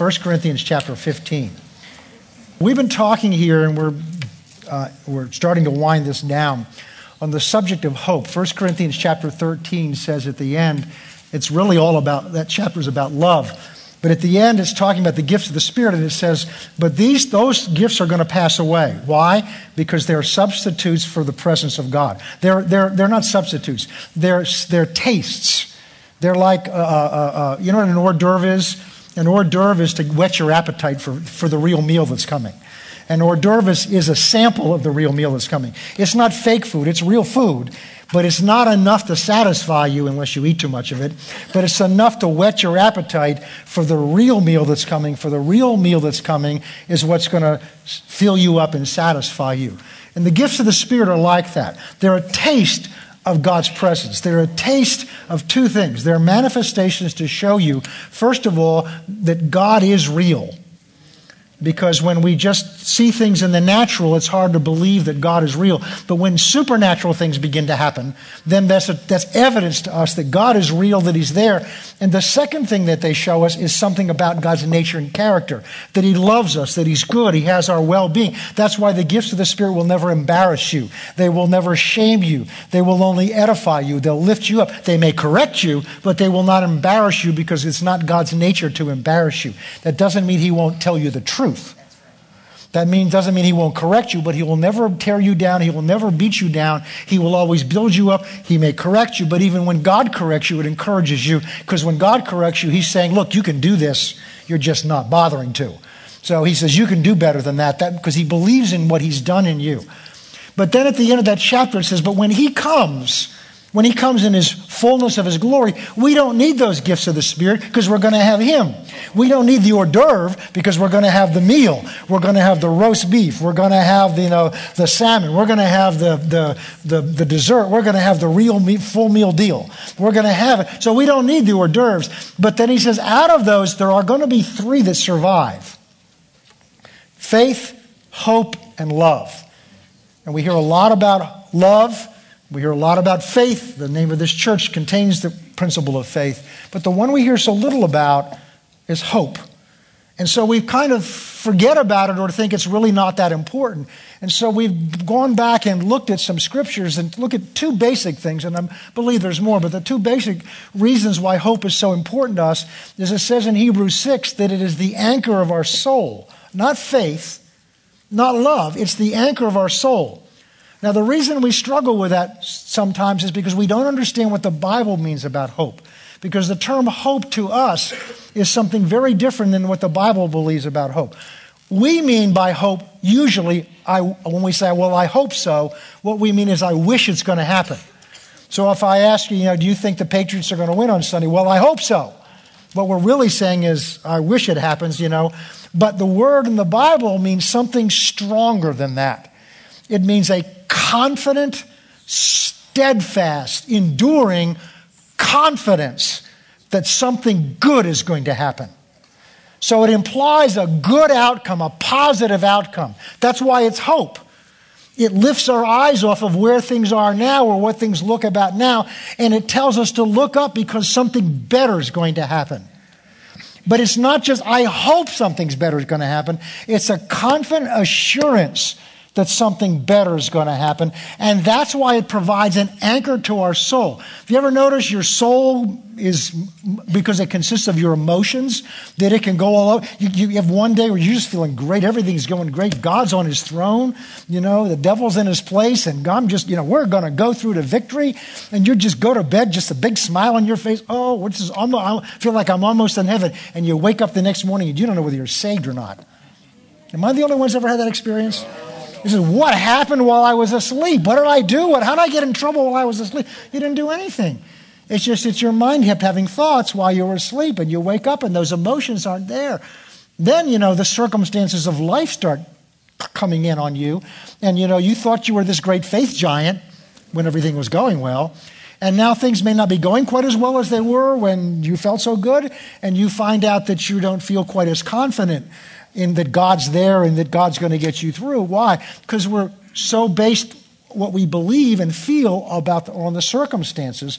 1 Corinthians chapter 15. We've been talking here, and we're, uh, we're starting to wind this down on the subject of hope. 1 Corinthians chapter 13 says at the end, it's really all about, that chapter is about love. But at the end, it's talking about the gifts of the Spirit, and it says, but these, those gifts are going to pass away. Why? Because they're substitutes for the presence of God. They're, they're, they're not substitutes, they're, they're tastes. They're like, uh, uh, uh, you know what an hors d'oeuvre is? An hors d'oeuvre is to whet your appetite for, for the real meal that's coming. An hors d'oeuvre is a sample of the real meal that's coming. It's not fake food, it's real food, but it's not enough to satisfy you unless you eat too much of it. But it's enough to whet your appetite for the real meal that's coming. For the real meal that's coming is what's going to fill you up and satisfy you. And the gifts of the Spirit are like that. They're a taste of God's presence. They're a taste of two things. They're manifestations to show you, first of all, that God is real because when we just see things in the natural, it's hard to believe that God is real. But when supernatural things begin to happen, then that's, a, that's evidence to us that God is real, that He's there. And the second thing that they show us is something about God's nature and character that He loves us, that He's good, He has our well being. That's why the gifts of the Spirit will never embarrass you, they will never shame you, they will only edify you, they'll lift you up. They may correct you, but they will not embarrass you because it's not God's nature to embarrass you. That doesn't mean He won't tell you the truth. That means, doesn't mean he won't correct you, but he will never tear you down. He will never beat you down. He will always build you up. He may correct you, but even when God corrects you, it encourages you. Because when God corrects you, he's saying, look, you can do this. You're just not bothering to. So he says, you can do better than that, that because he believes in what he's done in you. But then at the end of that chapter, it says, but when he comes, when he comes in his fullness of his glory, we don't need those gifts of the Spirit because we're going to have him. We don't need the hors d'oeuvre because we're going to have the meal. We're going to have the roast beef. We're going to have the, you know, the salmon. We're going to have the, the, the, the dessert. We're going to have the real meat, full meal deal. We're going to have it. So we don't need the hors d'oeuvres. But then he says, out of those, there are going to be three that survive faith, hope, and love. And we hear a lot about love. We hear a lot about faith. The name of this church contains the principle of faith. But the one we hear so little about is hope. And so we kind of forget about it or think it's really not that important. And so we've gone back and looked at some scriptures and look at two basic things, and I believe there's more, but the two basic reasons why hope is so important to us is it says in Hebrews 6 that it is the anchor of our soul, not faith, not love, it's the anchor of our soul. Now, the reason we struggle with that sometimes is because we don't understand what the Bible means about hope. Because the term hope to us is something very different than what the Bible believes about hope. We mean by hope, usually, I, when we say, well, I hope so, what we mean is, I wish it's going to happen. So if I ask you, you know, do you think the Patriots are going to win on Sunday? Well, I hope so. What we're really saying is, I wish it happens, you know. But the word in the Bible means something stronger than that. It means a confident, steadfast, enduring confidence that something good is going to happen. So it implies a good outcome, a positive outcome. That's why it's hope. It lifts our eyes off of where things are now or what things look about now, and it tells us to look up because something better is going to happen. But it's not just, I hope something's better is going to happen. It's a confident assurance that something better is going to happen. And that's why it provides an anchor to our soul. Have you ever noticed your soul is, because it consists of your emotions, that it can go all over? You, you have one day where you're just feeling great, everything's going great, God's on his throne, you know, the devil's in his place, and I'm just, you know, we're going to go through to victory. And you just go to bed, just a big smile on your face. Oh, what's this? I feel like I'm almost in heaven. And you wake up the next morning and you don't know whether you're saved or not. Am I the only one who's ever had that experience? He says, What happened while I was asleep? What did I do? What, how did I get in trouble while I was asleep? You didn't do anything. It's just it's your mind kept having thoughts while you were asleep, and you wake up and those emotions aren't there. Then, you know, the circumstances of life start coming in on you. And, you know, you thought you were this great faith giant when everything was going well. And now things may not be going quite as well as they were when you felt so good. And you find out that you don't feel quite as confident in that God's there and that God's going to get you through. Why? Because we're so based what we believe and feel about the, on the circumstances.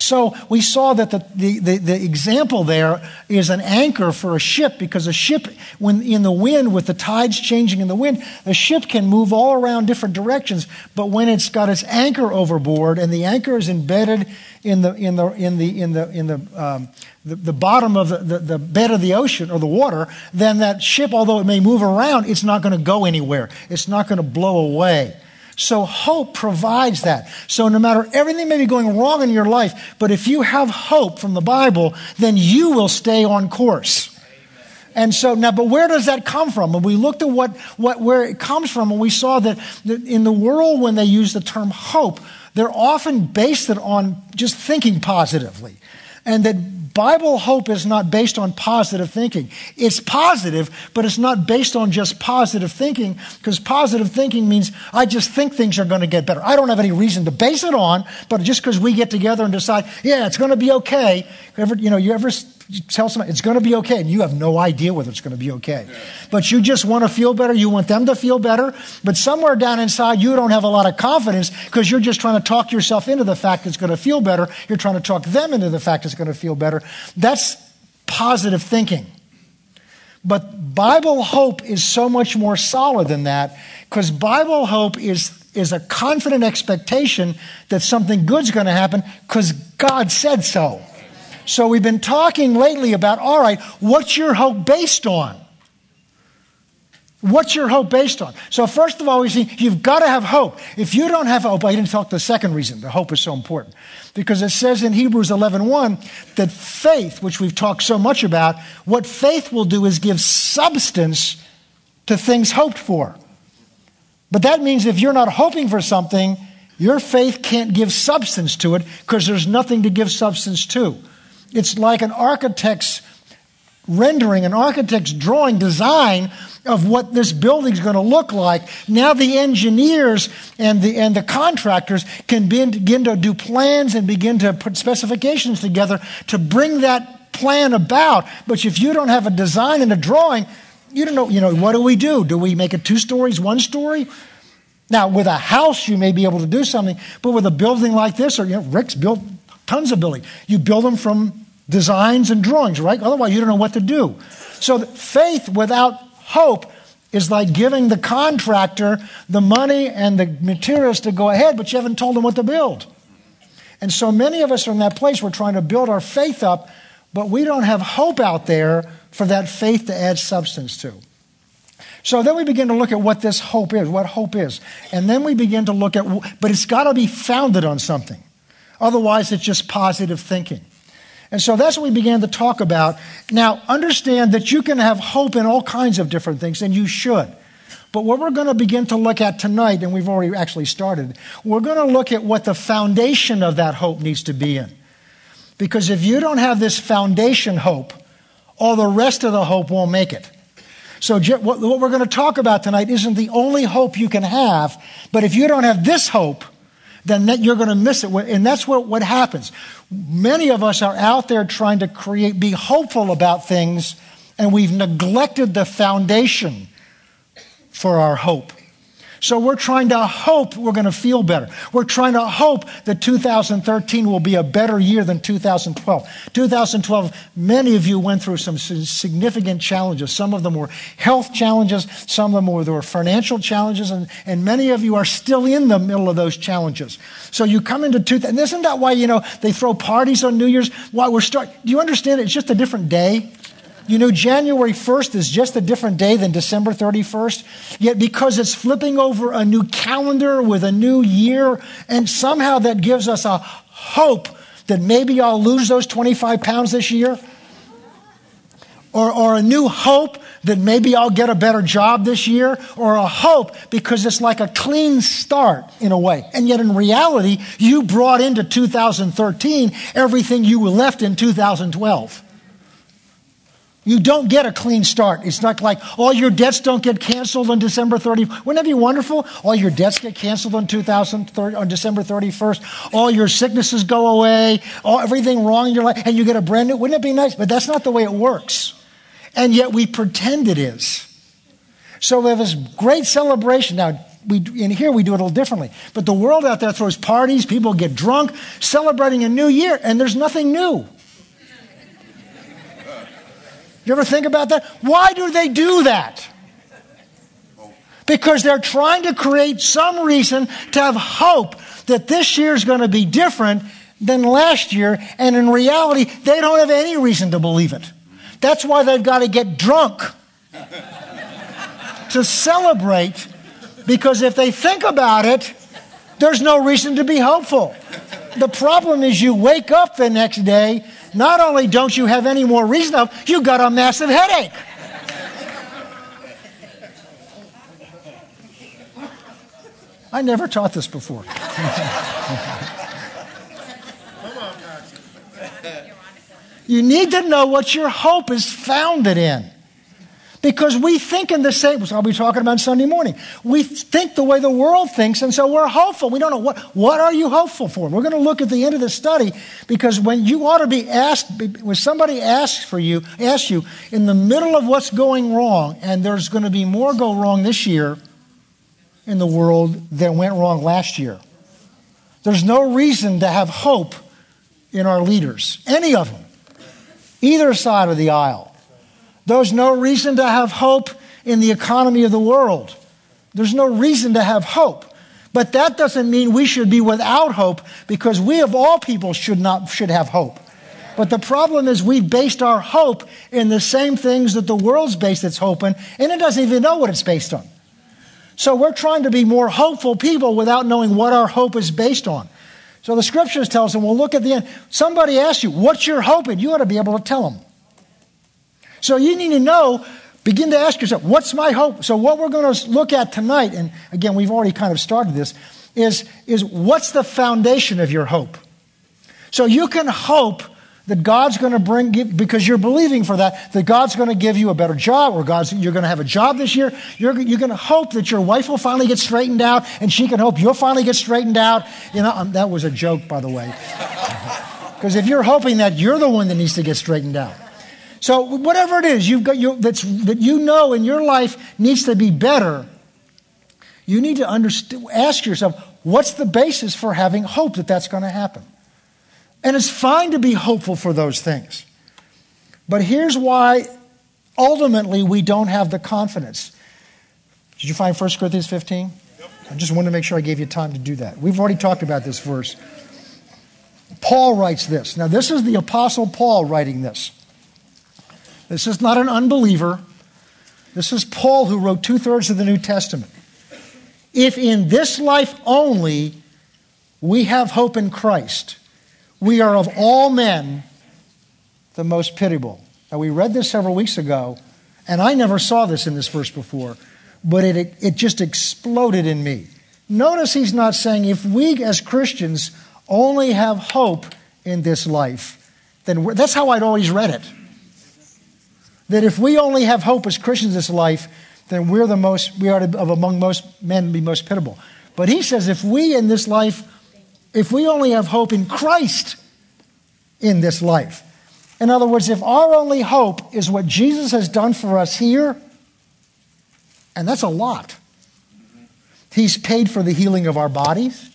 So we saw that the, the, the, the, example there is an anchor for a ship because a ship, when in the wind, with the tides changing in the wind, a ship can move all around different directions. But when it's got its anchor overboard and the anchor is embedded in the, in the, in the, in the, in the, um, the, the, bottom of the, the, the bed of the ocean or the water, then that ship, although it may move around, it's not going to go anywhere. It's not going to blow away. So hope provides that. So no matter everything may be going wrong in your life, but if you have hope from the Bible, then you will stay on course. And so now, but where does that come from? And we looked at what, what where it comes from, and we saw that in the world when they use the term hope, they're often based it on just thinking positively. And that Bible hope is not based on positive thinking. It's positive, but it's not based on just positive thinking, because positive thinking means I just think things are going to get better. I don't have any reason to base it on, but just because we get together and decide, yeah, it's going to be okay. Ever, you know, you ever tell somebody it's going to be okay, and you have no idea whether it's going to be okay. But you just want to feel better. You want them to feel better. But somewhere down inside, you don't have a lot of confidence because you're just trying to talk yourself into the fact it's going to feel better. You're trying to talk them into the fact it's going to feel better. That's positive thinking. But Bible hope is so much more solid than that because Bible hope is, is a confident expectation that something good's going to happen because God said so. So we've been talking lately about all right, what's your hope based on? What's your hope based on? So, first of all, we see you've got to have hope. If you don't have hope, I didn't talk the second reason the hope is so important. Because it says in Hebrews 11 1 that faith, which we've talked so much about, what faith will do is give substance to things hoped for. But that means if you're not hoping for something, your faith can't give substance to it because there's nothing to give substance to. It's like an architect's rendering, an architect's drawing, design of what this building's going to look like. Now the engineers and the, and the contractors can begin to do plans and begin to put specifications together to bring that plan about. But if you don't have a design and a drawing, you don't know, you know, what do we do? Do we make it two stories, one story? Now, with a house, you may be able to do something, but with a building like this, or, you know, Rick's built tons of buildings. You build them from designs and drawings, right? Otherwise, you don't know what to do. So, faith without hope is like giving the contractor the money and the materials to go ahead, but you haven't told them what to build. And so many of us are in that place. We're trying to build our faith up, but we don't have hope out there for that faith to add substance to. So then we begin to look at what this hope is, what hope is. And then we begin to look at, but it's got to be founded on something. Otherwise, it's just positive thinking. And so that's what we began to talk about. Now, understand that you can have hope in all kinds of different things, and you should. But what we're going to begin to look at tonight, and we've already actually started, we're going to look at what the foundation of that hope needs to be in. Because if you don't have this foundation hope, all the rest of the hope won't make it. So, what we're going to talk about tonight isn't the only hope you can have, but if you don't have this hope, then that you're going to miss it. And that's what, what happens. Many of us are out there trying to create, be hopeful about things, and we've neglected the foundation for our hope. So we're trying to hope we're going to feel better. We're trying to hope that 2013 will be a better year than 2012. 2012, many of you went through some significant challenges. Some of them were health challenges, some of them were, there were financial challenges, and, and many of you are still in the middle of those challenges. So you come into 2000, and isn't that why, you know, they throw parties on New Year's? Why we're starting, do you understand? It's just a different day. You know, January 1st is just a different day than December 31st. Yet, because it's flipping over a new calendar with a new year, and somehow that gives us a hope that maybe I'll lose those 25 pounds this year, or, or a new hope that maybe I'll get a better job this year, or a hope because it's like a clean start in a way. And yet, in reality, you brought into 2013 everything you left in 2012. You don't get a clean start. It's not like all your debts don't get canceled on December 30. Wouldn't that be wonderful? All your debts get canceled on 2030, on December 31st. All your sicknesses go away. All, everything wrong in your life, and you get a brand new. Wouldn't it be nice? But that's not the way it works. And yet we pretend it is. So we have this great celebration. Now, we, in here we do it a little differently. But the world out there throws parties, people get drunk, celebrating a new year, and there's nothing new. You ever think about that? Why do they do that? Because they're trying to create some reason to have hope that this year is going to be different than last year, and in reality, they don't have any reason to believe it. That's why they've got to get drunk to celebrate, because if they think about it, there's no reason to be hopeful. The problem is you wake up the next day, not only don't you have any more reason of, you've got a massive headache. I never taught this before. you need to know what your hope is founded in. Because we think in the same, I'll be talking about Sunday morning. We think the way the world thinks, and so we're hopeful. We don't know what, what are you hopeful for? We're going to look at the end of the study because when you ought to be asked, when somebody asks for you, asks you in the middle of what's going wrong, and there's going to be more go wrong this year in the world than went wrong last year. There's no reason to have hope in our leaders, any of them, either side of the aisle. There's no reason to have hope in the economy of the world. There's no reason to have hope. But that doesn't mean we should be without hope because we of all people should not should have hope. But the problem is we've based our hope in the same things that the world's based its hope in, and it doesn't even know what it's based on. So we're trying to be more hopeful people without knowing what our hope is based on. So the scriptures tell us, and we'll look at the end. Somebody asks you, what's your hope? And you ought to be able to tell them. So you need to know, begin to ask yourself, what's my hope? So what we're going to look at tonight, and again, we've already kind of started this, is, is what's the foundation of your hope? So you can hope that God's going to bring, because you're believing for that, that God's going to give you a better job or God's, you're going to have a job this year. You're, you're going to hope that your wife will finally get straightened out and she can hope you'll finally get straightened out. You know, um, that was a joke, by the way. Because if you're hoping that you're the one that needs to get straightened out. So whatever it is you've got you, that's, that you know in your life needs to be better, you need to understand, ask yourself, what's the basis for having hope that that's going to happen? And it's fine to be hopeful for those things. But here's why ultimately we don't have the confidence. Did you find 1 Corinthians 15? Yep. I just wanted to make sure I gave you time to do that. We've already talked about this verse. Paul writes this. Now, this is the Apostle Paul writing this. This is not an unbeliever. This is Paul who wrote two thirds of the New Testament. If in this life only we have hope in Christ, we are of all men the most pitiable. Now, we read this several weeks ago, and I never saw this in this verse before, but it, it just exploded in me. Notice he's not saying if we as Christians only have hope in this life, then that's how I'd always read it. That if we only have hope as Christians this life, then we're the most, we are to, of among most men be most pitiable. But he says if we in this life if we only have hope in Christ in this life. In other words, if our only hope is what Jesus has done for us here, and that's a lot. He's paid for the healing of our bodies.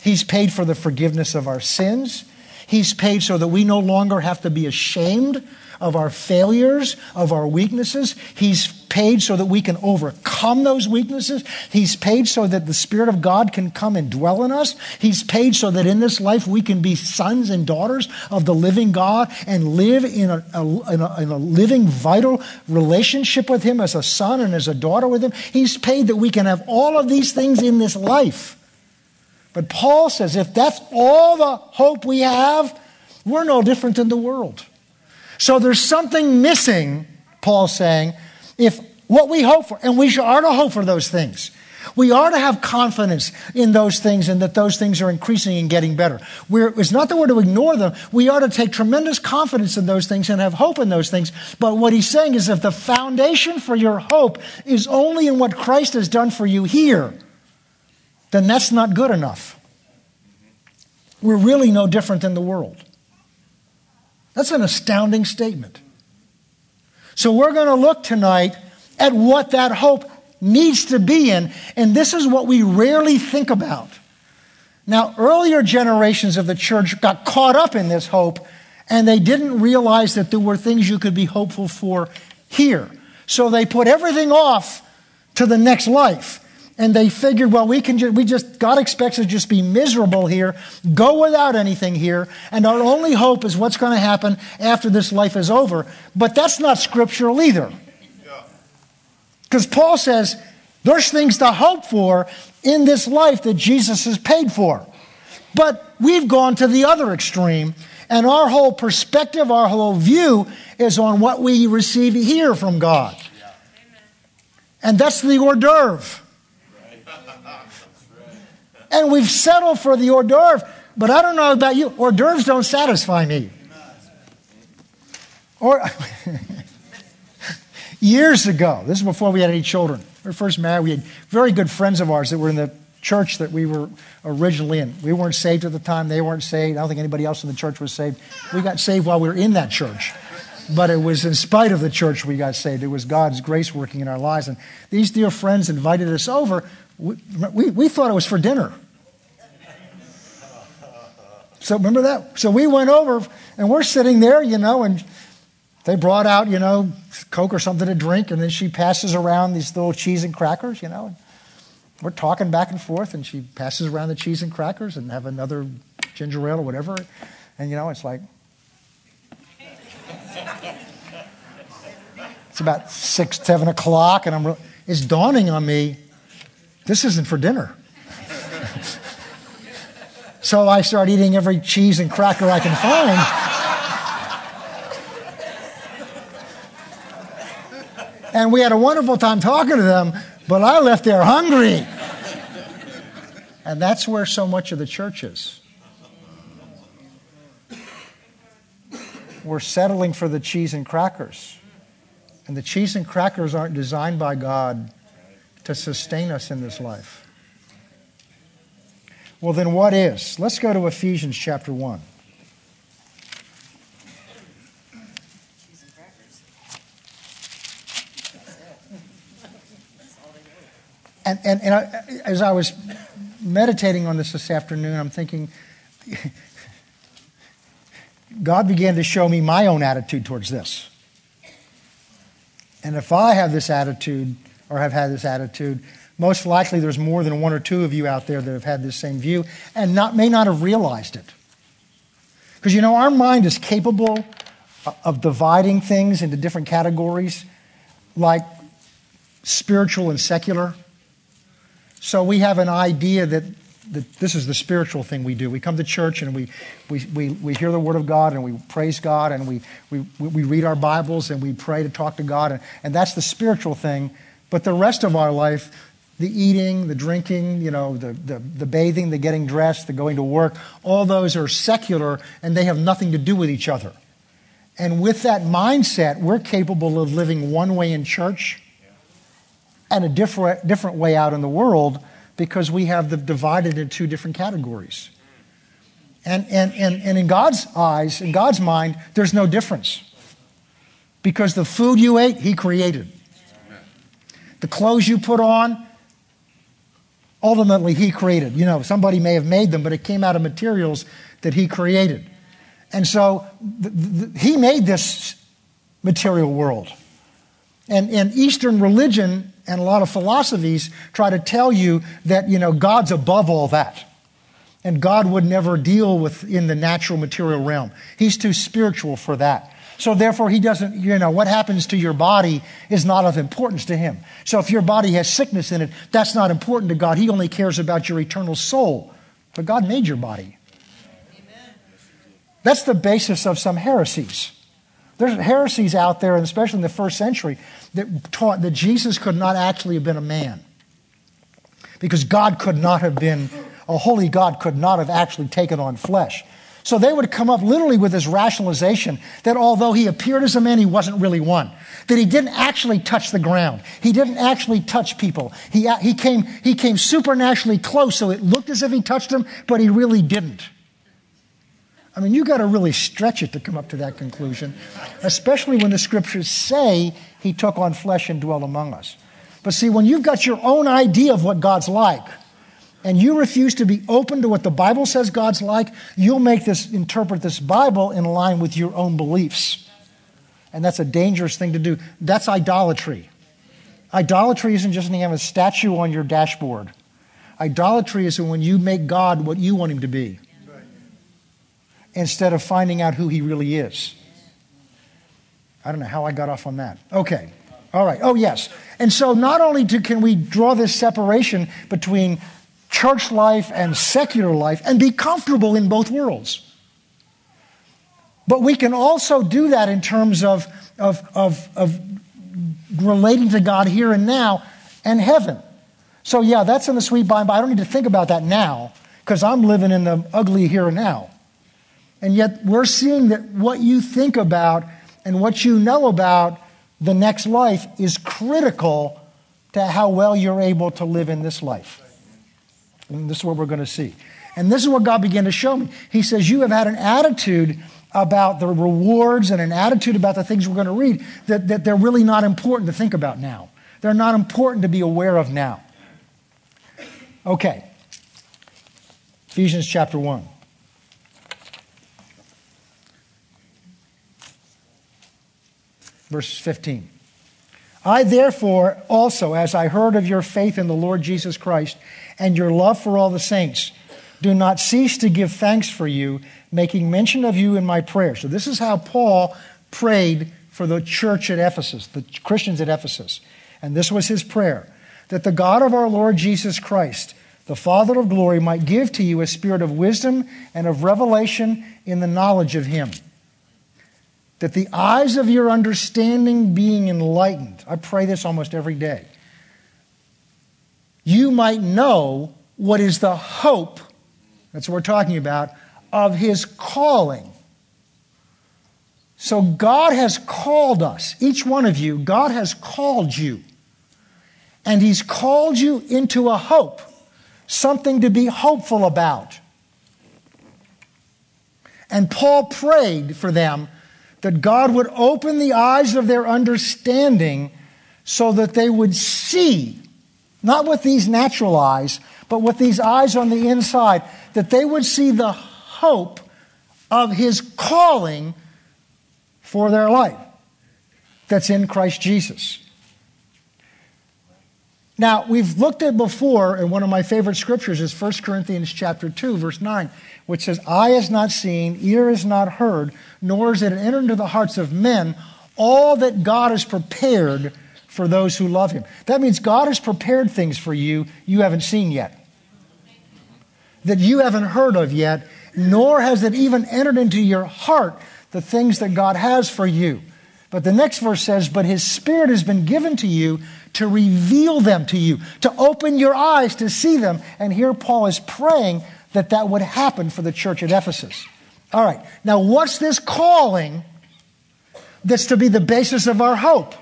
He's paid for the forgiveness of our sins. He's paid so that we no longer have to be ashamed of our failures, of our weaknesses. He's paid so that we can overcome those weaknesses. He's paid so that the Spirit of God can come and dwell in us. He's paid so that in this life we can be sons and daughters of the living God and live in a, a, in a, in a living, vital relationship with Him as a son and as a daughter with Him. He's paid that we can have all of these things in this life. But Paul says if that's all the hope we have, we're no different than the world. So there's something missing, Paul's saying, if what we hope for, and we are to hope for those things. We are to have confidence in those things and that those things are increasing and getting better. We're, it's not that we're to ignore them. We are to take tremendous confidence in those things and have hope in those things. But what he's saying is if the foundation for your hope is only in what Christ has done for you here, then that's not good enough. We're really no different than the world. That's an astounding statement. So we're going to look tonight at what that hope needs to be in, and this is what we rarely think about. Now, earlier generations of the church got caught up in this hope, and they didn't realize that there were things you could be hopeful for here. So they put everything off to the next life. And they figured, well, we can just, we just, God expects us to just be miserable here, go without anything here, and our only hope is what's going to happen after this life is over. But that's not scriptural either. Because Paul says there's things to hope for in this life that Jesus has paid for. But we've gone to the other extreme, and our whole perspective, our whole view is on what we receive here from God. And that's the hors d'oeuvre. And we've settled for the hors d'oeuvre, but I don't know about you. Hors d'oeuvres don't satisfy me. Or years ago, this is before we had any children. We were first married. We had very good friends of ours that were in the church that we were originally in. We weren't saved at the time. They weren't saved. I don't think anybody else in the church was saved. We got saved while we were in that church. But it was in spite of the church we got saved. It was God's grace working in our lives. And these dear friends invited us over. We, we, thought it was for dinner. So remember that? So we went over and we're sitting there, you know, and they brought out, you know, Coke or something to drink, and then she passes around these little cheese and crackers, you know. And we're talking back and forth, and she passes around the cheese and crackers and have another ginger ale or whatever. And, you know, it's like, it's about six, seven o'clock, and I'm, it's dawning on me, this isn't for dinner. so I start eating every cheese and cracker I can find. and we had a wonderful time talking to them, but I left there hungry. And that's where so much of the church is. We're settling for the cheese and crackers. And the cheese and crackers aren't designed by God to sustain us in this life. Well, then what is? Let's go to Ephesians chapter 1. And, and, and I, as I was meditating on this this afternoon, I'm thinking, God began to show me my own attitude towards this. And if I have this attitude, or have had this attitude, most likely there's more than one or two of you out there that have had this same view and not, may not have realized it. Because you know, our mind is capable of dividing things into different categories, like spiritual and secular. So we have an idea that, that this is the spiritual thing we do. We come to church and we, we, we, we hear the Word of God and we praise God and we, we, we read our Bibles and we pray to talk to God. And, and that's the spiritual thing. But the rest of our life, the eating, the drinking, you know, the, the, the bathing, the getting dressed, the going to work, all those are secular and they have nothing to do with each other. And with that mindset, we're capable of living one way in church and a different, different way out in the world because we have them divided into two different categories. And, and, and, and in God's eyes, in God's mind, there's no difference. Because the food you ate, He created. The clothes you put on, ultimately He created. You know, somebody may have made them, but it came out of materials that He created. And so the, the, He made this material world. And, and Eastern religion and a lot of philosophies try to tell you that, you know, God's above all that. And God would never deal with in the natural material realm. He's too spiritual for that. So therefore, he doesn't, you know, what happens to your body is not of importance to him. So if your body has sickness in it, that's not important to God. He only cares about your eternal soul. But God made your body. That's the basis of some heresies. There's heresies out there, and especially in the first century, that taught that Jesus could not actually have been a man. Because God could not have been, a holy God could not have actually taken on flesh. So they would come up literally with this rationalization that although he appeared as a man, he wasn't really one. That he didn't actually touch the ground. He didn't actually touch people. He, he, came, he came supernaturally close, so it looked as if he touched them, but he really didn't. I mean, you got to really stretch it to come up to that conclusion, especially when the scriptures say he took on flesh and dwelt among us. But see, when you've got your own idea of what God's like, and you refuse to be open to what the Bible says God's like, you'll make this interpret this Bible in line with your own beliefs. And that's a dangerous thing to do. That's idolatry. Idolatry isn't just having a statue on your dashboard. Idolatry is when you make God what you want him to be instead of finding out who he really is. I don't know how I got off on that. Okay. All right. Oh, yes. And so not only do, can we draw this separation between church life and secular life and be comfortable in both worlds, but we can also do that in terms of, of, of, of relating to God here and now and heaven. So, yeah, that's in the sweet by and by. I don't need to think about that now because I'm living in the ugly here and now. And yet, we're seeing that what you think about and what you know about the next life is critical to how well you're able to live in this life. And this is what we're going to see. And this is what God began to show me. He says, You have had an attitude about the rewards and an attitude about the things we're going to read that, that they're really not important to think about now. They're not important to be aware of now. Okay. Ephesians chapter 1. Verse 15. I, therefore, also, as I heard of your faith in the Lord Jesus Christ and your love for all the saints, do not cease to give thanks for you, making mention of you in my prayer. So, this is how Paul prayed for the church at Ephesus, the Christians at Ephesus. And this was his prayer that the God of our Lord Jesus Christ, the Father of glory, might give to you a spirit of wisdom and of revelation in the knowledge of him that the eyes of your understanding being enlightened, I pray this almost every day, you might know what is the hope, that's what we're talking about, of his calling. So God has called us, each one of you, God has called you. And he's called you into a hope, something to be hopeful about. And Paul prayed for them that God would open the eyes of their understanding so that they would see, not with these natural eyes, but with these eyes on the inside, that they would see the hope of His calling for their life that's in Christ Jesus. Now, we've looked at before, and one of my favorite scriptures is 1 Corinthians chapter 2, verse 9, which says, Eye is not seen, ear is not heard, nor is it entered into the hearts of men all that God has prepared for those who love him. That means God has prepared things for you you haven't seen yet, that you haven't heard of yet, nor has it even entered into your heart the things that God has for you. But the next verse says, But his spirit has been given to you to reveal them to you, to open your eyes to see them. And here Paul is praying that that would happen for the church at Ephesus. All right, now what's this calling that's to be the basis of our hope?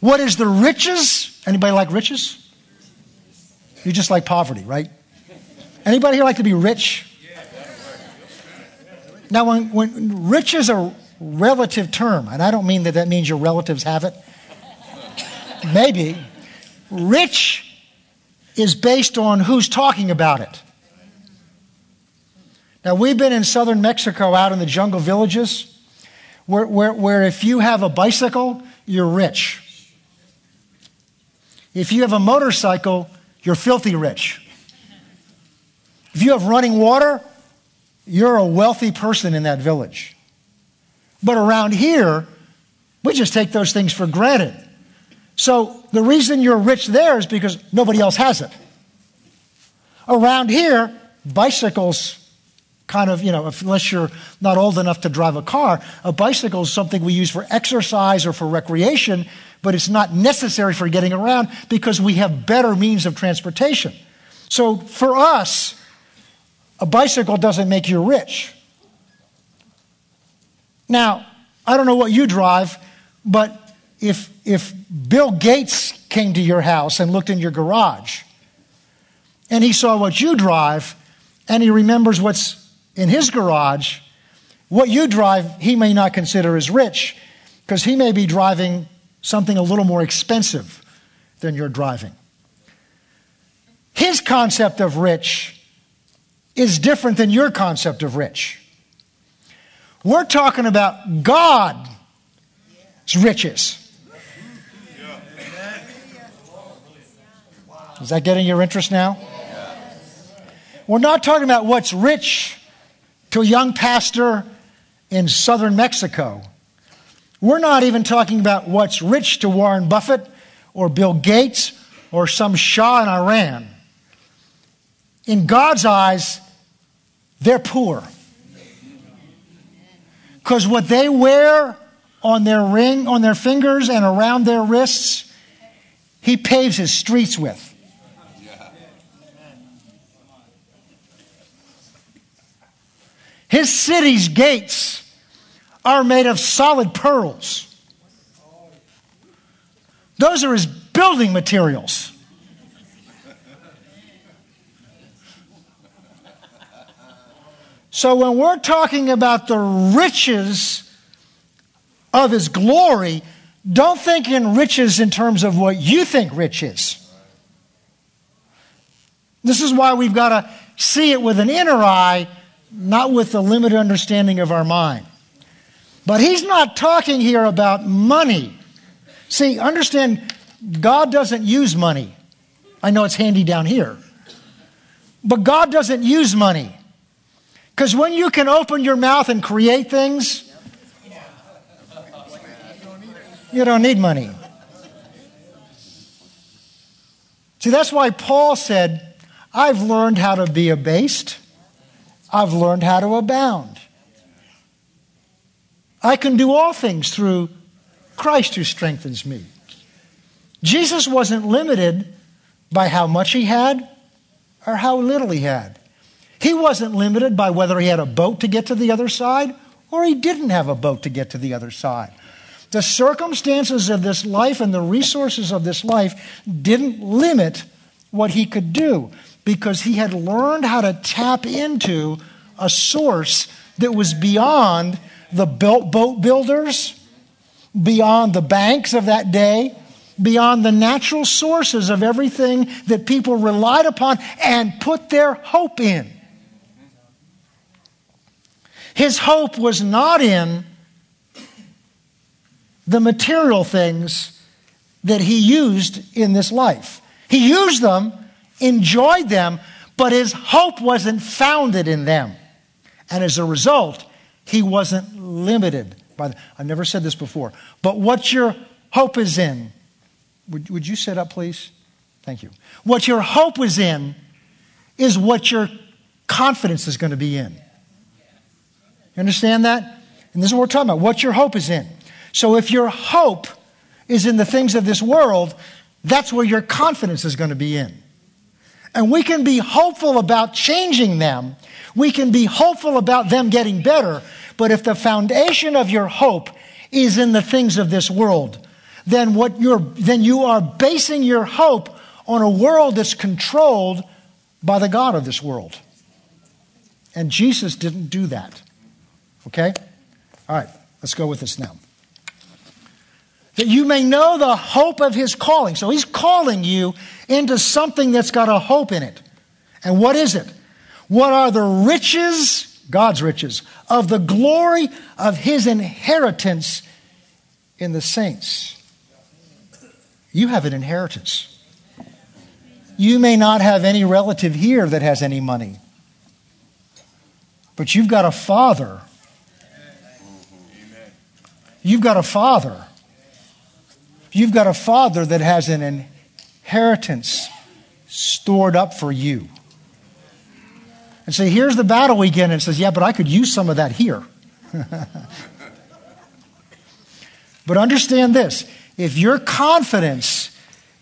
What is the riches? Anybody like riches? You just like poverty, right? Anybody here like to be rich? Now, when, when riches are relative term, and I don't mean that that means your relatives have it. Maybe. Rich is based on who's talking about it. Now, we've been in southern Mexico out in the jungle villages where, where, where if you have a bicycle, you're rich. If you have a motorcycle, you're filthy rich. If you have running water, you're a wealthy person in that village. But around here, we just take those things for granted. So the reason you're rich there is because nobody else has it. Around here, bicycles kind of, you know, unless you're not old enough to drive a car, a bicycle is something we use for exercise or for recreation, but it's not necessary for getting around because we have better means of transportation. So for us, a bicycle doesn't make you rich. Now, I don't know what you drive, but if, if Bill Gates came to your house and looked in your garage and he saw what you drive and he remembers what's in his garage, what you drive, he may not consider as rich because he may be driving something a little more expensive than you're driving. His concept of rich is different than your concept of rich. We're talking about God's riches. Is that getting your interest now? We're not talking about what's rich to a young pastor in southern Mexico. We're not even talking about what's rich to Warren Buffett or Bill Gates or some Shah in Iran. In God's eyes, they're poor. Because what they wear on their ring, on their fingers, and around their wrists, he paves his streets with. His city's gates are made of solid pearls. Those are his building materials. So when we're talking about the riches of his glory, don't think in riches in terms of what you think rich is. This is why we've got to see it with an inner eye, not with the limited understanding of our mind. But he's not talking here about money. See, understand, God doesn't use money. I know it's handy down here. But God doesn't use money. Because when you can open your mouth and create things, you don't need money. See, that's why Paul said, I've learned how to be abased, I've learned how to abound. I can do all things through Christ who strengthens me. Jesus wasn't limited by how much he had or how little he had. He wasn't limited by whether he had a boat to get to the other side or he didn't have a boat to get to the other side. The circumstances of this life and the resources of this life didn't limit what he could do because he had learned how to tap into a source that was beyond the boat builders, beyond the banks of that day, beyond the natural sources of everything that people relied upon and put their hope in. His hope was not in the material things that he used in this life. He used them, enjoyed them, but his hope wasn't founded in them. And as a result, he wasn't limited by them. I've never said this before, but what your hope is in, would, would you sit up, please? Thank you. What your hope is in is what your confidence is going to be in. You understand that? And this is what we're talking about. What your hope is in. So if your hope is in the things of this world, that's where your confidence is going to be in. And we can be hopeful about changing them. We can be hopeful about them getting better. But if the foundation of your hope is in the things of this world, then what you're, then you are basing your hope on a world that's controlled by the God of this world. And Jesus didn't do that. Okay? All right, let's go with this now. That you may know the hope of his calling. So he's calling you into something that's got a hope in it. And what is it? What are the riches, God's riches, of the glory of his inheritance in the saints? You have an inheritance. You may not have any relative here that has any money, but you've got a father You've got a father. You've got a father that has an inheritance stored up for you. And say, here's the battle weekend, and says, yeah, but I could use some of that here. but understand this if your confidence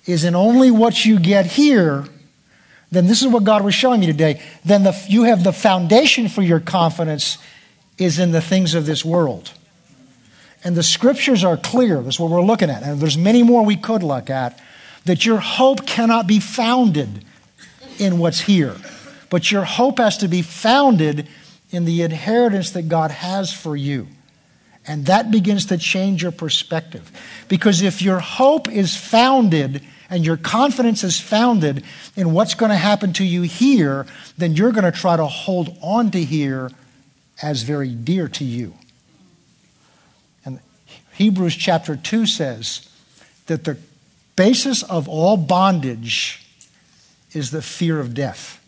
is in only what you get here, then this is what God was showing you today. Then the, you have the foundation for your confidence is in the things of this world. And the scriptures are clear. That's what we're looking at. And there's many more we could look at. That your hope cannot be founded in what's here, but your hope has to be founded in the inheritance that God has for you. And that begins to change your perspective. Because if your hope is founded and your confidence is founded in what's going to happen to you here, then you're going to try to hold on to here as very dear to you. Hebrews chapter 2 says that the basis of all bondage is the fear of death.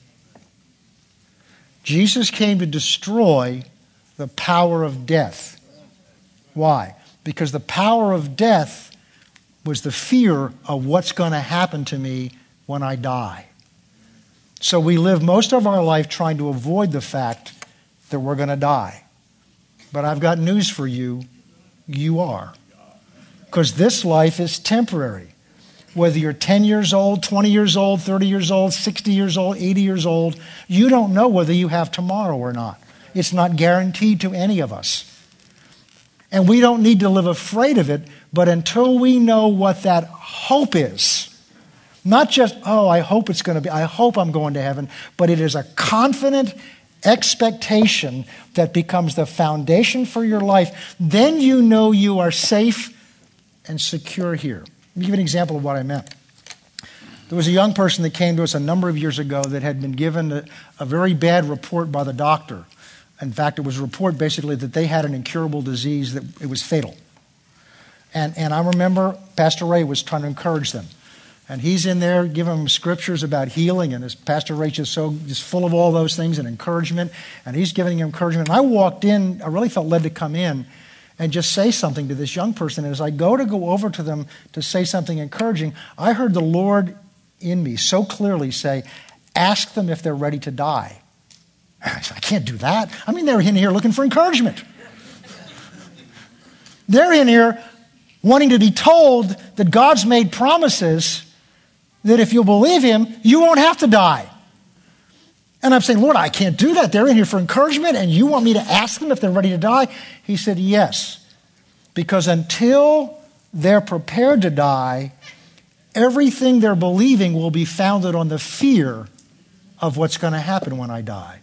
Jesus came to destroy the power of death. Why? Because the power of death was the fear of what's going to happen to me when I die. So we live most of our life trying to avoid the fact that we're going to die. But I've got news for you you are. Because this life is temporary whether you're 10 years old, 20 years old, 30 years old, 60 years old, 80 years old, you don't know whether you have tomorrow or not. It's not guaranteed to any of us. And we don't need to live afraid of it, but until we know what that hope is, not just, oh, I hope it's going to be, I hope I'm going to heaven, but it is a confident expectation that becomes the foundation for your life, then you know you are safe and secure here. Let me give you an example of what I meant. There was a young person that came to us a number of years ago that had been given a, a very bad report by the doctor. In fact, it was a report basically that they had an incurable disease that it was fatal. And, and I remember Pastor Ray was trying to encourage them. And he's in there giving them scriptures about healing, and his Pastor Ray is so just full of all those things and encouragement. And he's giving encouragement. And I walked in, I really felt led to come in and just say something to this young person. And as I go to go over to them to say something encouraging, I heard the Lord in me so clearly say, Ask them if they're ready to die. I said, I can't do that. I mean, they're in here looking for encouragement. they're in here wanting to be told that God's made promises that if you'll believe Him, you won't have to die. And I'm saying, Lord, I can't do that. They're in here for encouragement, and you want me to ask them if they're ready to die? He said, Yes. Because until they're prepared to die, everything they're believing will be founded on the fear of what's going to happen when I die.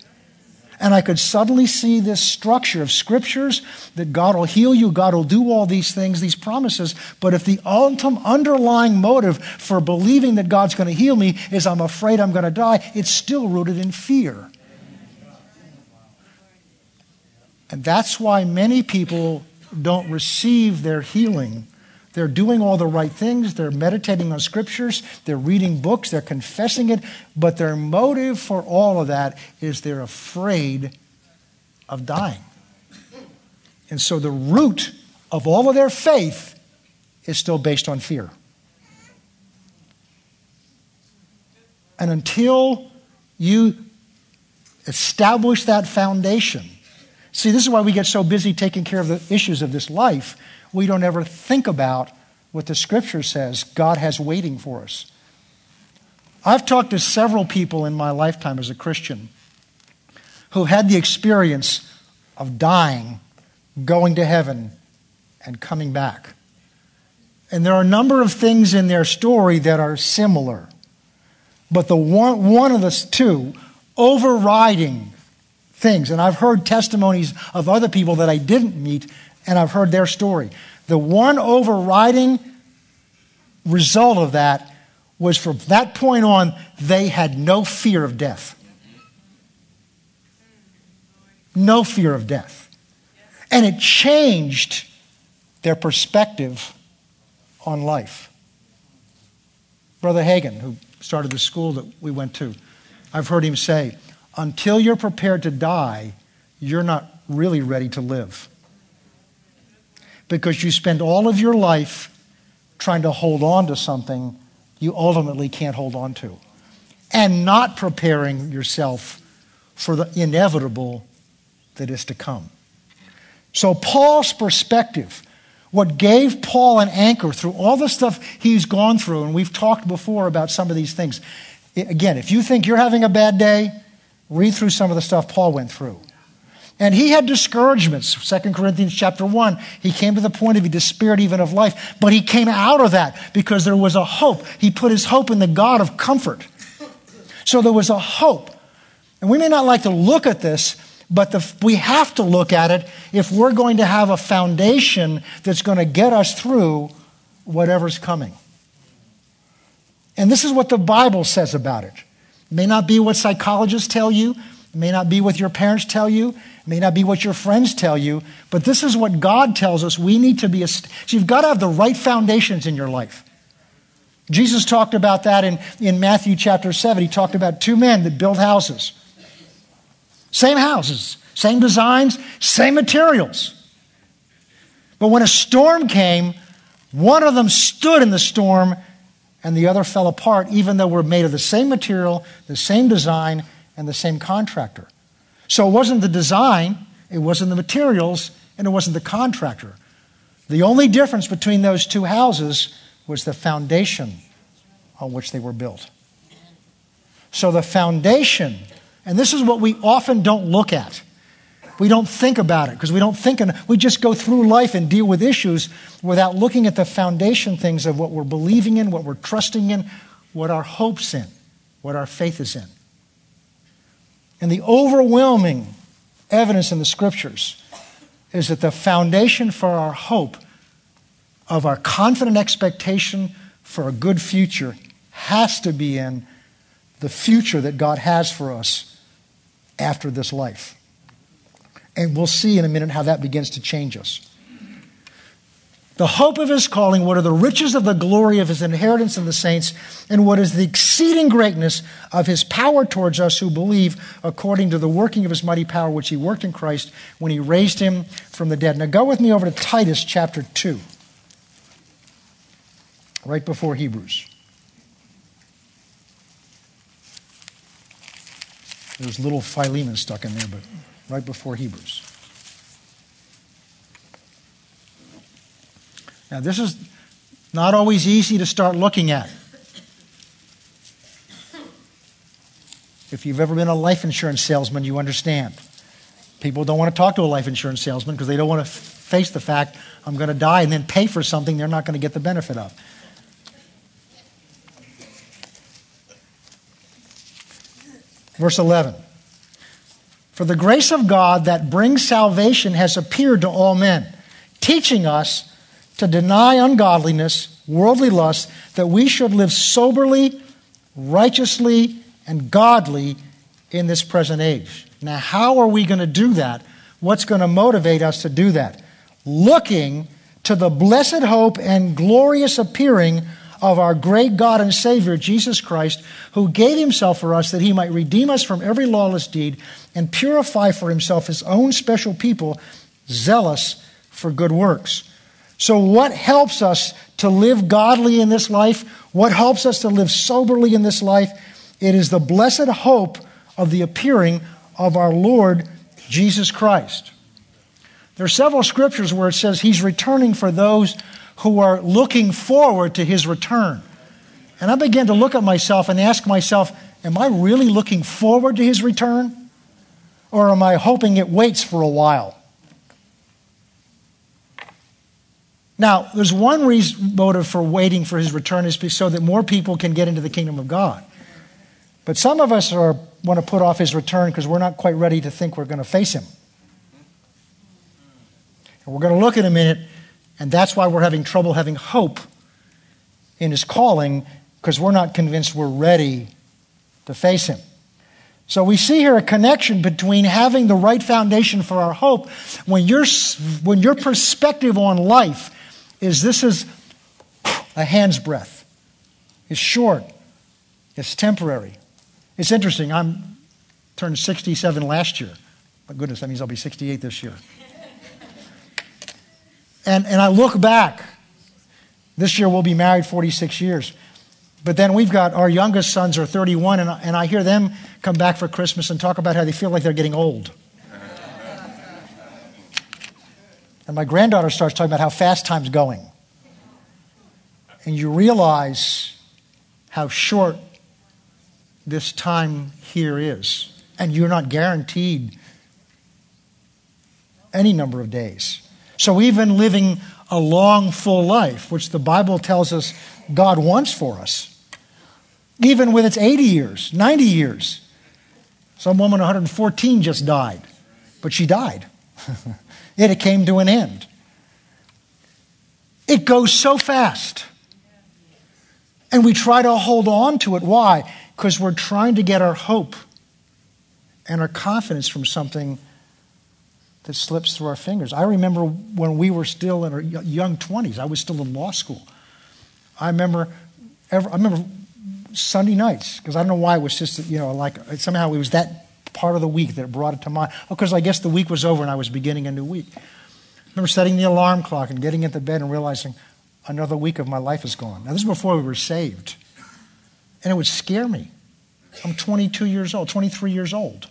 And I could suddenly see this structure of scriptures that God will heal you, God will do all these things, these promises. But if the ultimate underlying motive for believing that God's going to heal me is I'm afraid I'm going to die, it's still rooted in fear. And that's why many people don't receive their healing they're doing all the right things. They're meditating on scriptures. They're reading books. They're confessing it. But their motive for all of that is they're afraid of dying. And so the root of all of their faith is still based on fear. And until you establish that foundation, see, this is why we get so busy taking care of the issues of this life we don't ever think about what the scripture says God has waiting for us. I've talked to several people in my lifetime as a Christian who had the experience of dying, going to heaven, and coming back. And there are a number of things in their story that are similar. But the one, one of the two overriding things, and I've heard testimonies of other people that I didn't meet and I've heard their story. The one overriding result of that was from that point on, they had no fear of death. No fear of death. And it changed their perspective on life. Brother Hagin, who started the school that we went to, I've heard him say, until you're prepared to die, you're not really ready to live because you spend all of your life trying to hold on to something you ultimately can't hold on to and not preparing yourself for the inevitable that is to come. So, Paul's perspective, what gave Paul an anchor through all the stuff he's gone through, and we've talked before about some of these things. Again, if you think you're having a bad day, read through some of the stuff Paul went through. And he had discouragements. 2 Corinthians chapter 1, he came to the point of he despaired even of life, but he came out of that because there was a hope. He put his hope in the God of comfort. So there was a hope. And we may not like to look at this, But the, we have to look at it if we're going to have a foundation that's going to get us through whatever's coming. And this is what the Bible says about it. It may not be what psychologists tell you, it may not be what your parents tell you, it may not be what your friends tell you, but this is what God tells us we need to be. A, so you've got to have the right foundations in your life. Jesus talked about that in, in Matthew chapter 7. He talked about two men that built houses. Same houses, same designs, same materials. But when a storm came, one of them stood in the storm and the other fell apart, even though we're made of the same material, the same design, and the same contractor. So it wasn't the design, it wasn't the materials, and it wasn't the contractor. The only difference between those two houses was the foundation on which they were built. So the foundation, and this is what we often don't look at. We don't think about it because we don't think, and we just go through life and deal with issues without looking at the foundation things of what we're believing in, what we're trusting in, what our hope's in, what our faith is in. And the overwhelming evidence in the scriptures is that the foundation for our hope, of our confident expectation for a good future, has to be in the future that God has for us after this life. And we'll see in a minute how that begins to change us. The hope of his calling, what are the riches of the glory of his inheritance in the saints, and what is the exceeding greatness of his power towards us who believe according to the working of his mighty power which he worked in Christ when he raised him from the dead. Now go with me over to Titus chapter 2, right before Hebrews. There's little Philemon stuck in there, but right before Hebrews. Now, this is not always easy to start looking at. If you've ever been a life insurance salesman, you understand. People don't want to talk to a life insurance salesman because they don't want to face the fact I'm going to die and then pay for something they're not going to get the benefit of. Verse 11. For the grace of God that brings salvation has appeared to all men, teaching us to deny ungodliness, worldly lust, that we should live soberly, righteously, and godly in this present age. Now, how are we going to do that? What's going to motivate us to do that? Looking to the blessed hope and glorious appearing of our great God and Savior, Jesus Christ, who gave himself for us that he might redeem us from every lawless deed and purify for himself his own special people, zealous for good works. So, what helps us to live godly in this life? What helps us to live soberly in this life? It is the blessed hope of the appearing of our Lord Jesus Christ. There are several scriptures where it says he's returning for those who are looking forward to his return. And I began to look at myself and ask myself, am I really looking forward to his return? Or am I hoping it waits for a while? Now, there's one reason, motive for waiting for his return is so that more people can get into the kingdom of God. But some of us are, want to put off his return because we're not quite ready to think we're going to face him. And we're going to look in a minute and that's why we're having trouble having hope in his calling, because we're not convinced we're ready to face him. So we see here a connection between having the right foundation for our hope when your, when your perspective on life is this is a hand's breadth. It's short. It's temporary. It's interesting. I'm turned 67 last year. My goodness, that means I'll be 68 this year. And, and I look back. This year we'll be married 46 years. But then we've got our youngest sons are 31, and, and I hear them come back for Christmas and talk about how they feel like they're getting old. And my granddaughter starts talking about how fast time's going. And you realize how short this time here is. And you're not guaranteed any number of days. So, even living a long, full life, which the Bible tells us God wants for us, even with its 80 years, 90 years. Some woman 114 just died. but she died. it came to an end. It goes so fast. And we try to hold on to it. Why? Because we're trying to get our hope and our confidence from something that slips through our fingers. I remember when we were still in our young 20s, I was still in law school. I remember, I remember Sunday nights, because I don't know why it was just, you know, like somehow it was that part of the week that brought it to mind. Because oh, I guess the week was over and I was beginning a new week. I remember setting the alarm clock and getting into bed and realizing another week of my life is gone. Now, this is before we were saved. And it would scare me. I'm 22 years old, 23 years old.